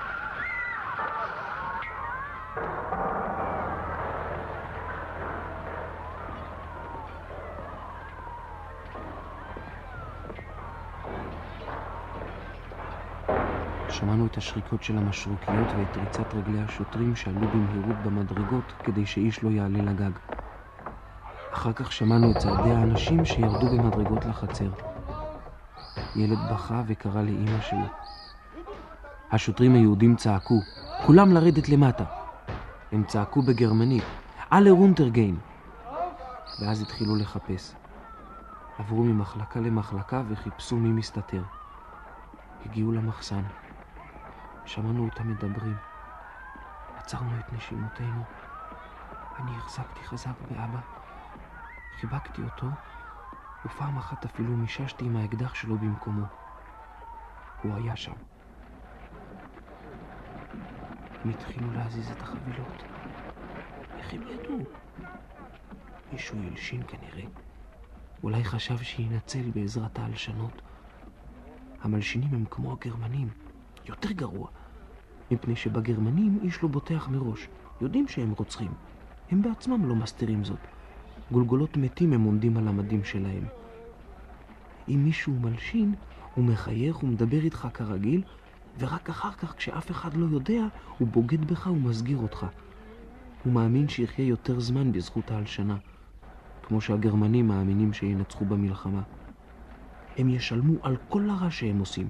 Speaker 3: שמענו את השריקות של המשרוקיות ואת ריצת רגלי השוטרים שעלו במהירות במדרגות כדי שאיש לא יעלה לגג. אחר כך שמענו את צעדי האנשים שירדו במדרגות לחצר. ילד בכה וקרא לאימא שלו. השוטרים היהודים צעקו, כולם לרדת למטה. הם צעקו בגרמנית, אלה רונטרגיין. ואז התחילו לחפש. עברו ממחלקה למחלקה וחיפשו מי מסתתר. הגיעו למחסן. שמענו אותם מדברים. עצרנו את נשימותינו. אני החזקתי חזק באבא. חיבקתי אותו, ופעם אחת אפילו מיששתי עם האקדח שלו במקומו. הוא היה שם. הם התחילו להזיז את החבילות. איך הם ידעו? מישהו הלשין כנראה. אולי חשב שינצל בעזרת ההלשנות. המלשינים הם כמו הגרמנים, יותר גרוע. מפני שבגרמנים איש לא בוטח מראש. יודעים שהם רוצחים. הם בעצמם לא מסתירים זאת. גולגולות מתים הם עומדים על המדים שלהם. אם מישהו מלשין, הוא מחייך ומדבר איתך כרגיל, ורק אחר כך, כשאף אחד לא יודע, הוא בוגד בך ומסגיר אותך. הוא מאמין שיחיה יותר זמן בזכות ההלשנה, כמו שהגרמנים מאמינים שינצחו במלחמה. הם ישלמו על כל הרע שהם עושים,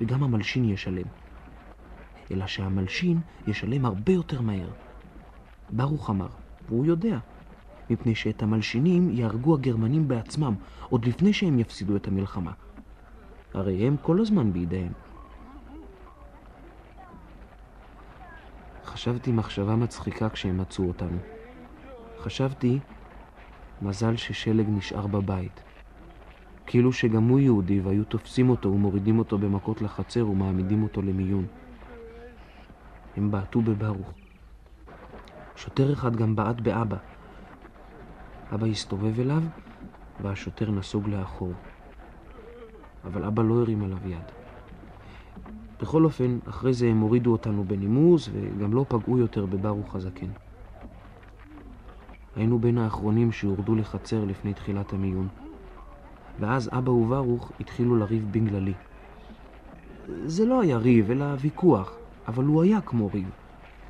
Speaker 3: וגם המלשין ישלם. אלא שהמלשין ישלם הרבה יותר מהר. ברוך אמר, והוא יודע, מפני שאת המלשינים יהרגו הגרמנים בעצמם, עוד לפני שהם יפסידו את המלחמה. הרי הם כל הזמן בידיהם. חשבתי מחשבה מצחיקה כשהם מצאו אותנו. חשבתי, מזל ששלג נשאר בבית. כאילו שגם הוא יהודי והיו תופסים אותו ומורידים אותו במכות לחצר ומעמידים אותו למיון. הם בעטו בברוך. שוטר אחד גם בעט באבא. אבא הסתובב אליו, והשוטר נסוג לאחור. אבל אבא לא הרים עליו יד. בכל אופן, אחרי זה הם הורידו אותנו בנימוס, וגם לא פגעו יותר בברוך הזקן. היינו בין האחרונים שהורדו לחצר לפני תחילת המיון. ואז אבא וברוך התחילו לריב בגללי. זה לא היה ריב, אלא ויכוח, אבל הוא היה כמו ריב.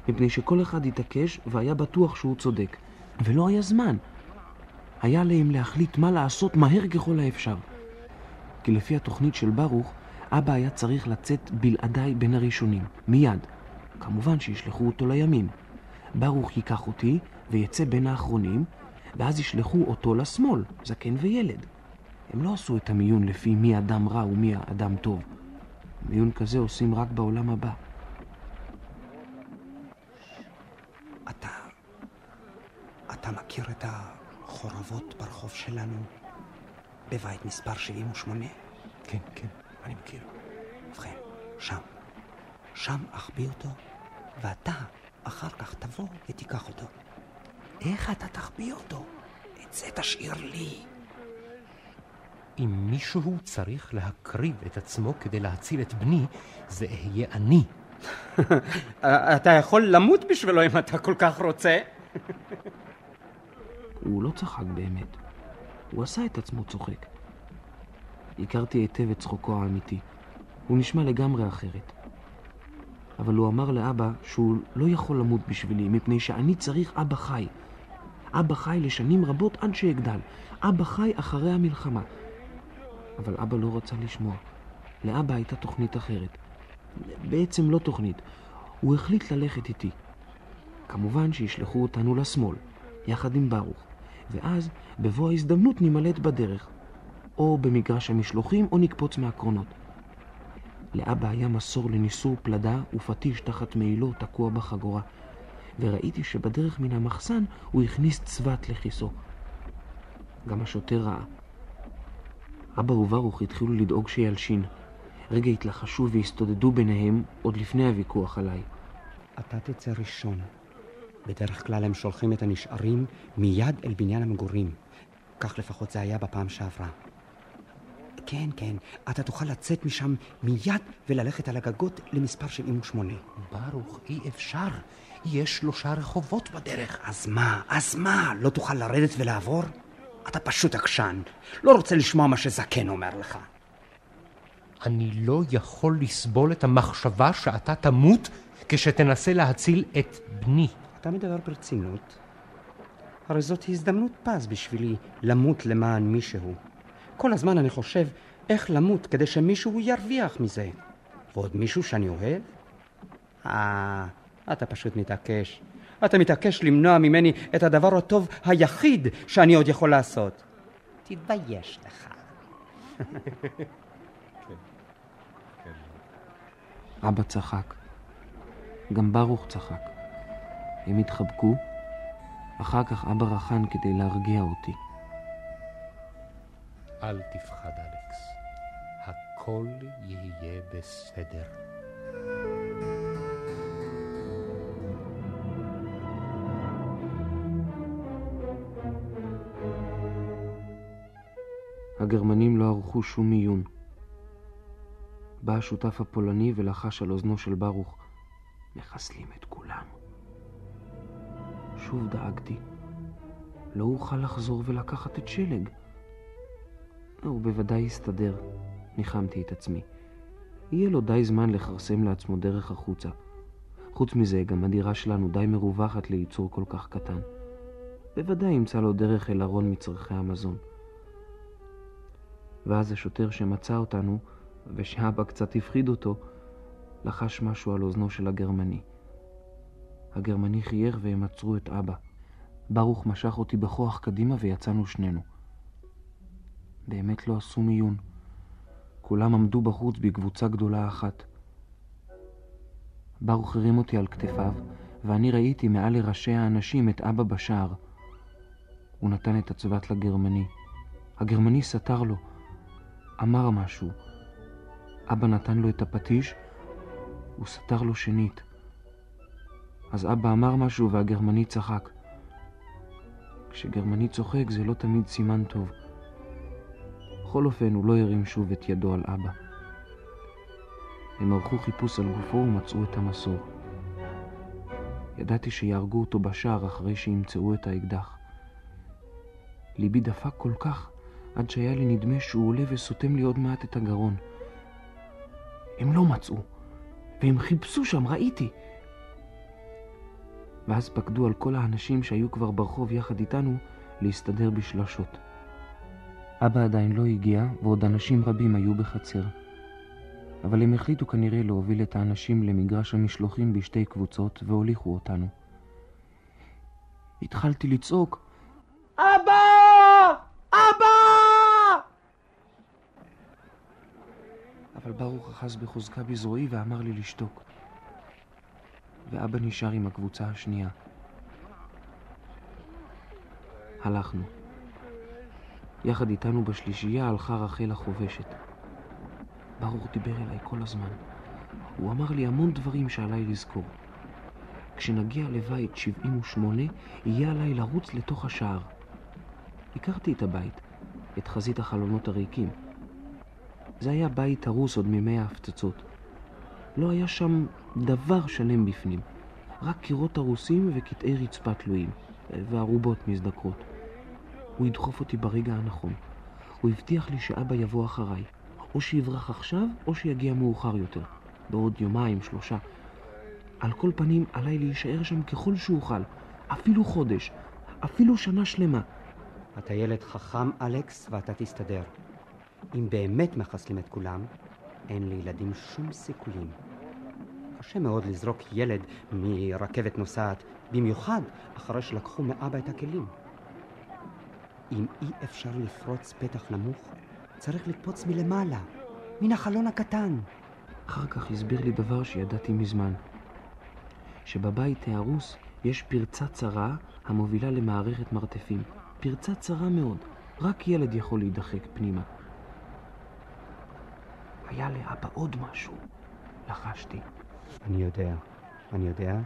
Speaker 3: מפני שכל אחד התעקש והיה בטוח שהוא צודק. ולא היה זמן. היה עליהם להחליט מה לעשות מהר ככל האפשר. כי לפי התוכנית של ברוך, אבא היה צריך לצאת בלעדיי בין הראשונים, מיד. כמובן שישלחו אותו לימים. ברוך ייקח אותי ויצא בין האחרונים, ואז ישלחו אותו לשמאל, זקן וילד. הם לא עשו את המיון לפי מי אדם רע ומי אדם טוב. מיון כזה עושים רק בעולם הבא.
Speaker 5: אתה... אתה מכיר את החורבות ברחוב שלנו בבית מספר 78?
Speaker 4: כן, כן, אני מכיר.
Speaker 5: ובכן, שם. שם אחביא אותו, ואתה אחר כך תבוא ותיקח אותו. איך אתה תחביא אותו? את זה תשאיר לי.
Speaker 4: אם מישהו צריך להקריב את עצמו כדי להציל את בני, זה אהיה אני.
Speaker 5: אתה יכול למות בשבילו אם אתה כל כך רוצה.
Speaker 3: הוא לא צחק באמת. הוא עשה את עצמו צוחק. הכרתי היטב את צחוקו האמיתי. הוא נשמע לגמרי אחרת. אבל הוא אמר לאבא שהוא לא יכול למות בשבילי, מפני שאני צריך אבא חי. אבא חי לשנים רבות עד שאגדל. אבא חי אחרי המלחמה. אבל אבא לא רצה לשמוע. לאבא הייתה תוכנית אחרת. בעצם לא תוכנית. הוא החליט ללכת איתי. כמובן שישלחו אותנו לשמאל, יחד עם ברוך, ואז בבוא ההזדמנות נימלט בדרך. או במגרש המשלוחים או נקפוץ מהקרונות. לאבא היה מסור לניסור פלדה ופטיש תחת מעילו תקוע בחגורה, וראיתי שבדרך מן המחסן הוא הכניס צבת לכיסו. גם השוטר ראה. אבא וברוך התחילו לדאוג שילשין. רגע התלחשו והסתודדו ביניהם עוד לפני הוויכוח עליי.
Speaker 5: אתה תצא ראשון. בדרך כלל הם שולחים את הנשארים מיד אל בניין המגורים. כך לפחות זה היה בפעם שעברה. כן, כן, אתה תוכל לצאת משם מיד וללכת על הגגות למספר 78.
Speaker 4: ברוך, אי אפשר. יש שלושה רחובות בדרך.
Speaker 5: אז מה? אז מה? לא תוכל לרדת ולעבור? אתה פשוט עקשן. לא רוצה לשמוע מה שזקן אומר לך.
Speaker 4: אני לא יכול לסבול את המחשבה שאתה תמות כשתנסה להציל את בני.
Speaker 5: אתה מדבר ברצינות? הרי זאת הזדמנות פז בשבילי למות למען מישהו. כל הזמן אני חושב איך למות כדי שמישהו ירוויח מזה. ועוד מישהו שאני אוהב? אה, אתה פשוט מתעקש. אתה מתעקש למנוע ממני את הדבר הטוב היחיד שאני עוד יכול לעשות. תתבייש לך.
Speaker 3: אבא צחק. גם ברוך צחק. הם התחבקו, אחר כך אבא רחן כדי להרגיע אותי.
Speaker 4: אל תפחד, אלכס. הכל יהיה בסדר.
Speaker 3: הגרמנים לא ערכו שום מיון. בא השותף הפולני ולחש על אוזנו של ברוך. מחסלים את כולם. שוב דאגתי. לא אוכל לחזור ולקחת את שלג. הוא בוודאי יסתדר, ניחמתי את עצמי. יהיה לו די זמן לכרסם לעצמו דרך החוצה. חוץ מזה, גם הדירה שלנו די מרווחת ליצור כל כך קטן. בוודאי ימצא לו דרך אל ארון מצרכי המזון. ואז השוטר שמצא אותנו, ושאבא קצת הפחיד אותו, לחש משהו על אוזנו של הגרמני. הגרמני חייך והם עצרו את אבא. ברוך משך אותי בכוח קדימה ויצאנו שנינו. באמת לא עשו מיון. כולם עמדו בחוץ בקבוצה גדולה אחת. ברוך הרים אותי על כתפיו, ואני ראיתי מעל לראשי האנשים את אבא בשער. הוא נתן את הצבת לגרמני. הגרמני סתר לו, אמר משהו. אבא נתן לו את הפטיש, הוא סתר לו שנית. אז אבא אמר משהו והגרמני צחק. כשגרמני צוחק זה לא תמיד סימן טוב. בכל אופן, הוא לא הרים שוב את ידו על אבא. הם ערכו חיפוש על גופו ומצאו את המסור. ידעתי שיהרגו אותו בשער אחרי שימצאו את האקדח. ליבי דפק כל כך, עד שהיה לי נדמה שהוא עולה וסותם לי עוד מעט את הגרון. הם לא מצאו, והם חיפשו שם, ראיתי. ואז פקדו על כל האנשים שהיו כבר ברחוב יחד איתנו להסתדר בשלשות. אבא עדיין לא הגיע, ועוד אנשים רבים היו בחצר. אבל הם החליטו כנראה להוביל את האנשים למגרש המשלוחים בשתי קבוצות, והוליכו אותנו. התחלתי לצעוק, אבא! אבא! אבל ברוך אחז בחוזקה בזרועי ואמר לי לשתוק. ואבא נשאר עם הקבוצה השנייה. הלכנו. יחד איתנו בשלישייה הלכה רחל החובשת. ברוך דיבר אליי כל הזמן. הוא אמר לי המון דברים שעליי לזכור. כשנגיע לבית 78, יהיה עליי לרוץ לתוך השער. הכרתי את הבית, את חזית החלונות הריקים. זה היה בית הרוס עוד מימי ההפצצות. לא היה שם דבר שלם בפנים, רק קירות הרוסים וקטעי רצפה תלויים, וערובות מזדקרות. הוא ידחוף אותי ברגע הנכון. הוא הבטיח לי שאבא יבוא אחריי, או שיברח עכשיו, או שיגיע מאוחר יותר, בעוד יומיים, שלושה. על כל פנים, עליי להישאר שם ככל שאוכל, אפילו חודש, אפילו שנה שלמה.
Speaker 5: אתה ילד חכם, אלכס, ואתה תסתדר. אם באמת מחסלים את כולם, אין לילדים שום סיכויים. קשה מאוד לזרוק ילד מרכבת נוסעת, במיוחד אחרי שלקחו מאבא את הכלים. אם אי אפשר לפרוץ פתח נמוך, צריך לקפוץ מלמעלה, מן החלון הקטן.
Speaker 3: אחר כך הסביר לי דבר שידעתי מזמן. שבבית ההרוס יש פרצה צרה המובילה למערכת מרתפים. פרצה צרה מאוד, רק ילד יכול להידחק פנימה. היה לאבא עוד משהו, לחשתי.
Speaker 5: אני יודע, אני יודע.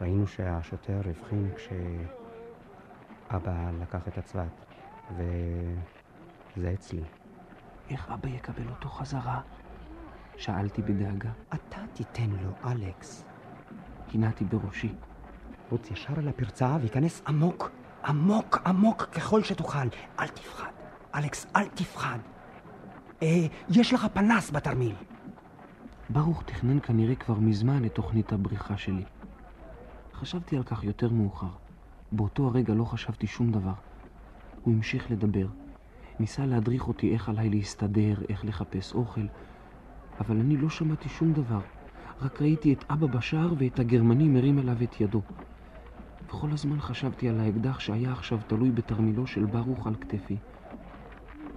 Speaker 5: ראינו שהשוטר הבחין כשאבא לקח את הצוות, וזה אצלי.
Speaker 3: איך אבא יקבל אותו חזרה? שאלתי בדאגה.
Speaker 5: אתה תיתן לו, אלכס.
Speaker 3: קינאתי בראשי.
Speaker 5: רוץ ישר אל הפרצה וייכנס עמוק, עמוק, עמוק ככל שתוכל. אל תפחד. אלכס, אל תפחד. אה, יש לך פנס בתרמיל.
Speaker 3: ברוך תכנן כנראה כבר מזמן את תוכנית הבריחה שלי. חשבתי על כך יותר מאוחר. באותו הרגע לא חשבתי שום דבר. הוא המשיך לדבר. ניסה להדריך אותי איך עליי להסתדר, איך לחפש אוכל, אבל אני לא שמעתי שום דבר. רק ראיתי את אבא בשער ואת הגרמני מרים אליו את ידו. וכל הזמן חשבתי על האקדח שהיה עכשיו תלוי בתרמילו של ברוך על כתפי.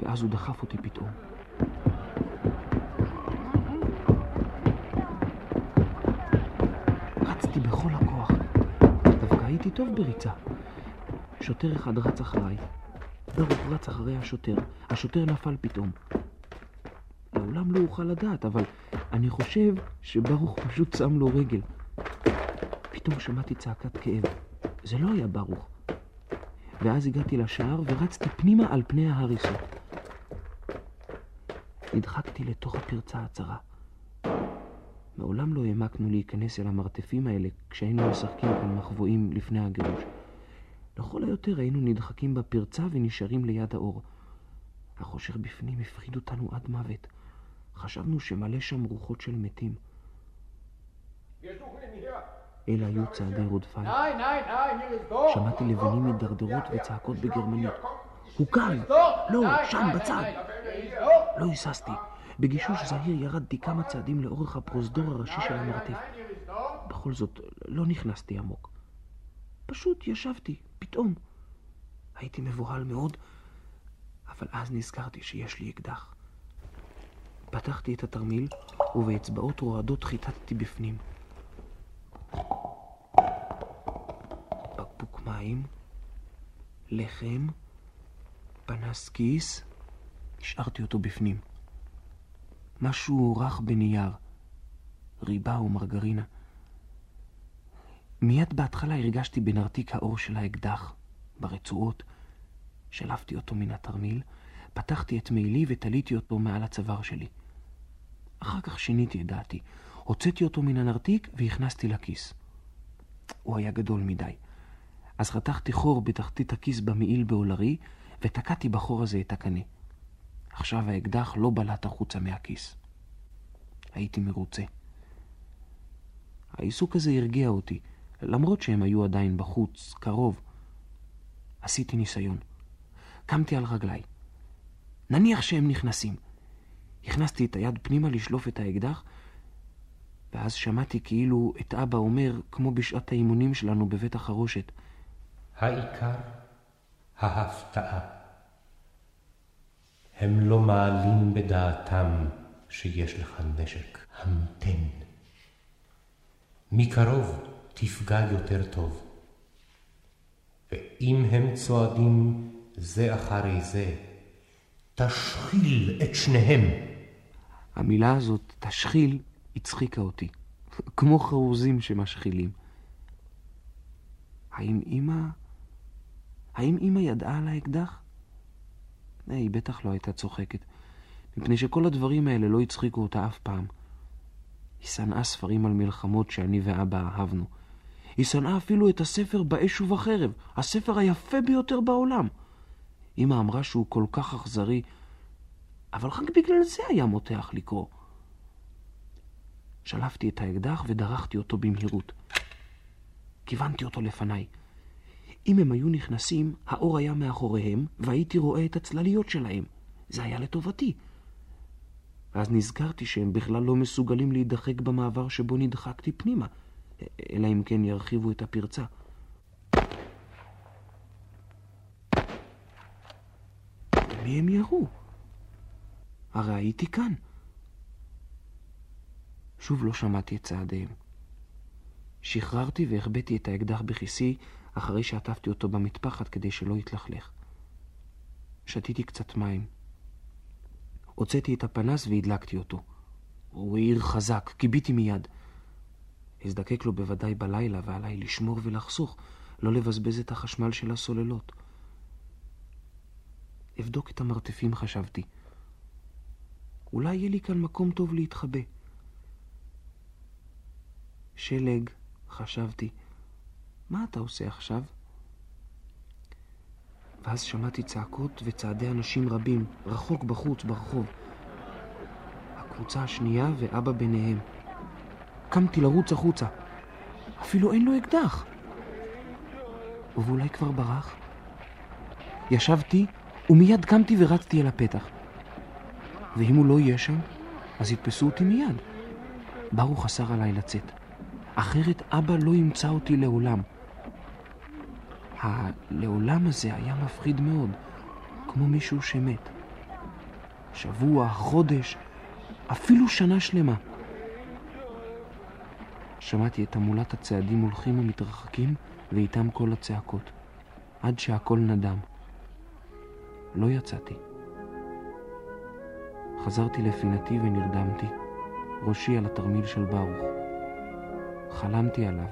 Speaker 3: ואז הוא דחף אותי פתאום. רצתי בכל הכוח. דווקא הייתי טוב בריצה. שוטר אחד רץ אחריי. ברוך רץ אחרי השוטר. השוטר נפל פתאום. לעולם לא אוכל לדעת, אבל אני חושב שברוך פשוט שם לו רגל. פתאום שמעתי צעקת כאב. זה לא היה ברוך. ואז הגעתי לשער ורצתי פנימה על פני ההריסות. נדחקתי לתוך הפרצה הצרה. מעולם לא העמקנו להיכנס אל המרתפים האלה כשהיינו משחקים כאן מחבואים לפני הגירוש. לכל היותר היינו נדחקים בפרצה ונשארים ליד האור. החושך בפנים הפחיד אותנו עד מוות. חשבנו שמלא שם רוחות של מתים. אלה היו צעדי רודפיי. שמעתי לבנים מידרדרות וצעקות בגרמנית. הוא כאן! לא, שם, בצד! לא היססתי. בגישוש זהיר ירדתי כמה צעדים לאורך הפרוזדור הראשי של המרתף. בכל זאת, לא נכנסתי עמוק. פשוט ישבתי, פתאום. הייתי מבוהל מאוד, אבל אז נזכרתי שיש לי אקדח. פתחתי את התרמיל, ובאצבעות רועדות חיטטתי בפנים. בקבוק מים, לחם, פנס כיס, השארתי אותו בפנים. משהו רך בנייר, ריבה ומרגרינה. מיד בהתחלה הרגשתי בנרתיק האור של האקדח, ברצועות. שלפתי אותו מן התרמיל, פתחתי את מעילי ותליתי אותו מעל הצוואר שלי. אחר כך שיניתי את דעתי. הוצאתי אותו מן הנרתיק והכנסתי לכיס. הוא היה גדול מדי. אז חתכתי חור בתחתית הכיס במעיל בעולרי, ותקעתי בחור הזה את הקנה. עכשיו האקדח לא בלט החוצה מהכיס. הייתי מרוצה. העיסוק הזה הרגיע אותי, למרות שהם היו עדיין בחוץ, קרוב. עשיתי ניסיון. קמתי על רגליי. נניח שהם נכנסים. הכנסתי את היד פנימה לשלוף את האקדח, ואז שמעתי כאילו את אבא אומר, כמו בשעת האימונים שלנו בבית החרושת,
Speaker 4: העיקר ההפתעה. הם לא מעלים בדעתם שיש לך נשק. המתן. מקרוב תפגע יותר טוב. ואם הם צועדים זה אחרי זה, תשחיל את שניהם.
Speaker 3: המילה הזאת, תשחיל, הצחיקה אותי. כמו חרוזים שמשחילים. האם אמא... האם אמא ידעה על האקדח? היא בטח לא הייתה צוחקת, מפני שכל הדברים האלה לא הצחיקו אותה אף פעם. היא שנאה ספרים על מלחמות שאני ואבא אהבנו. היא שנאה אפילו את הספר באש ובחרב, הספר היפה ביותר בעולם. אמא אמרה שהוא כל כך אכזרי, אבל רק בגלל זה היה מותח לקרוא. שלפתי את האקדח ודרכתי אותו במהירות. כיוונתי אותו לפניי. אם הם היו נכנסים, האור היה מאחוריהם, והייתי רואה את הצלליות שלהם. זה היה לטובתי. ואז נזכרתי שהם בכלל לא מסוגלים להידחק במעבר שבו נדחקתי פנימה, אלא אם כן ירחיבו את הפרצה. מי הם ירו? הרי הייתי כאן. שוב לא שמעתי את צעדיהם. שחררתי והחבאתי את האקדח בכיסי אחרי שעטפתי אותו במטפחת כדי שלא יתלכלך. שתיתי קצת מים. הוצאתי את הפנס והדלקתי אותו. הוא העיר חזק, קיביתי מיד. הזדקק לו בוודאי בלילה, ועליי לשמור ולחסוך, לא לבזבז את החשמל של הסוללות. אבדוק את המרתפים, חשבתי. אולי יהיה לי כאן מקום טוב להתחבא. שלג, חשבתי, מה אתה עושה עכשיו? ואז שמעתי צעקות וצעדי אנשים רבים, רחוק בחוץ, ברחוב. הקבוצה השנייה ואבא ביניהם. קמתי לרוץ החוצה. אפילו אין לו אקדח. ואולי כבר ברח? ישבתי, ומיד קמתי ורצתי אל הפתח. ואם הוא לא יהיה שם, אז יתפסו אותי מיד. ברוך אסר עליי לצאת. אחרת אבא לא ימצא אותי לעולם. הלעולם הזה היה מפחיד מאוד, כמו מישהו שמת. שבוע, חודש, אפילו שנה שלמה. שמעתי את המולת הצעדים הולכים ומתרחקים, ואיתם כל הצעקות, עד שהכל נדם. לא יצאתי. חזרתי לפינתי ונרדמתי, ראשי על התרמיל של ברוך. חלמתי עליו,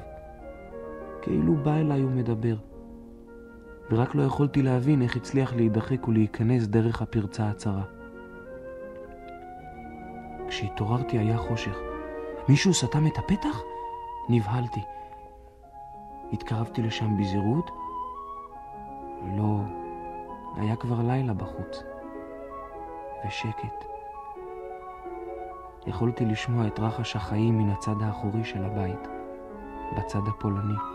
Speaker 3: כאילו בא אליי ומדבר. ורק לא יכולתי להבין איך הצליח להידחק ולהיכנס דרך הפרצה הצרה. כשהתעוררתי היה חושך. מישהו סתם את הפתח? נבהלתי. התקרבתי לשם בזהירות. לא, היה כבר לילה בחוץ. ושקט. יכולתי לשמוע את רחש החיים מן הצד האחורי של הבית, בצד הפולני.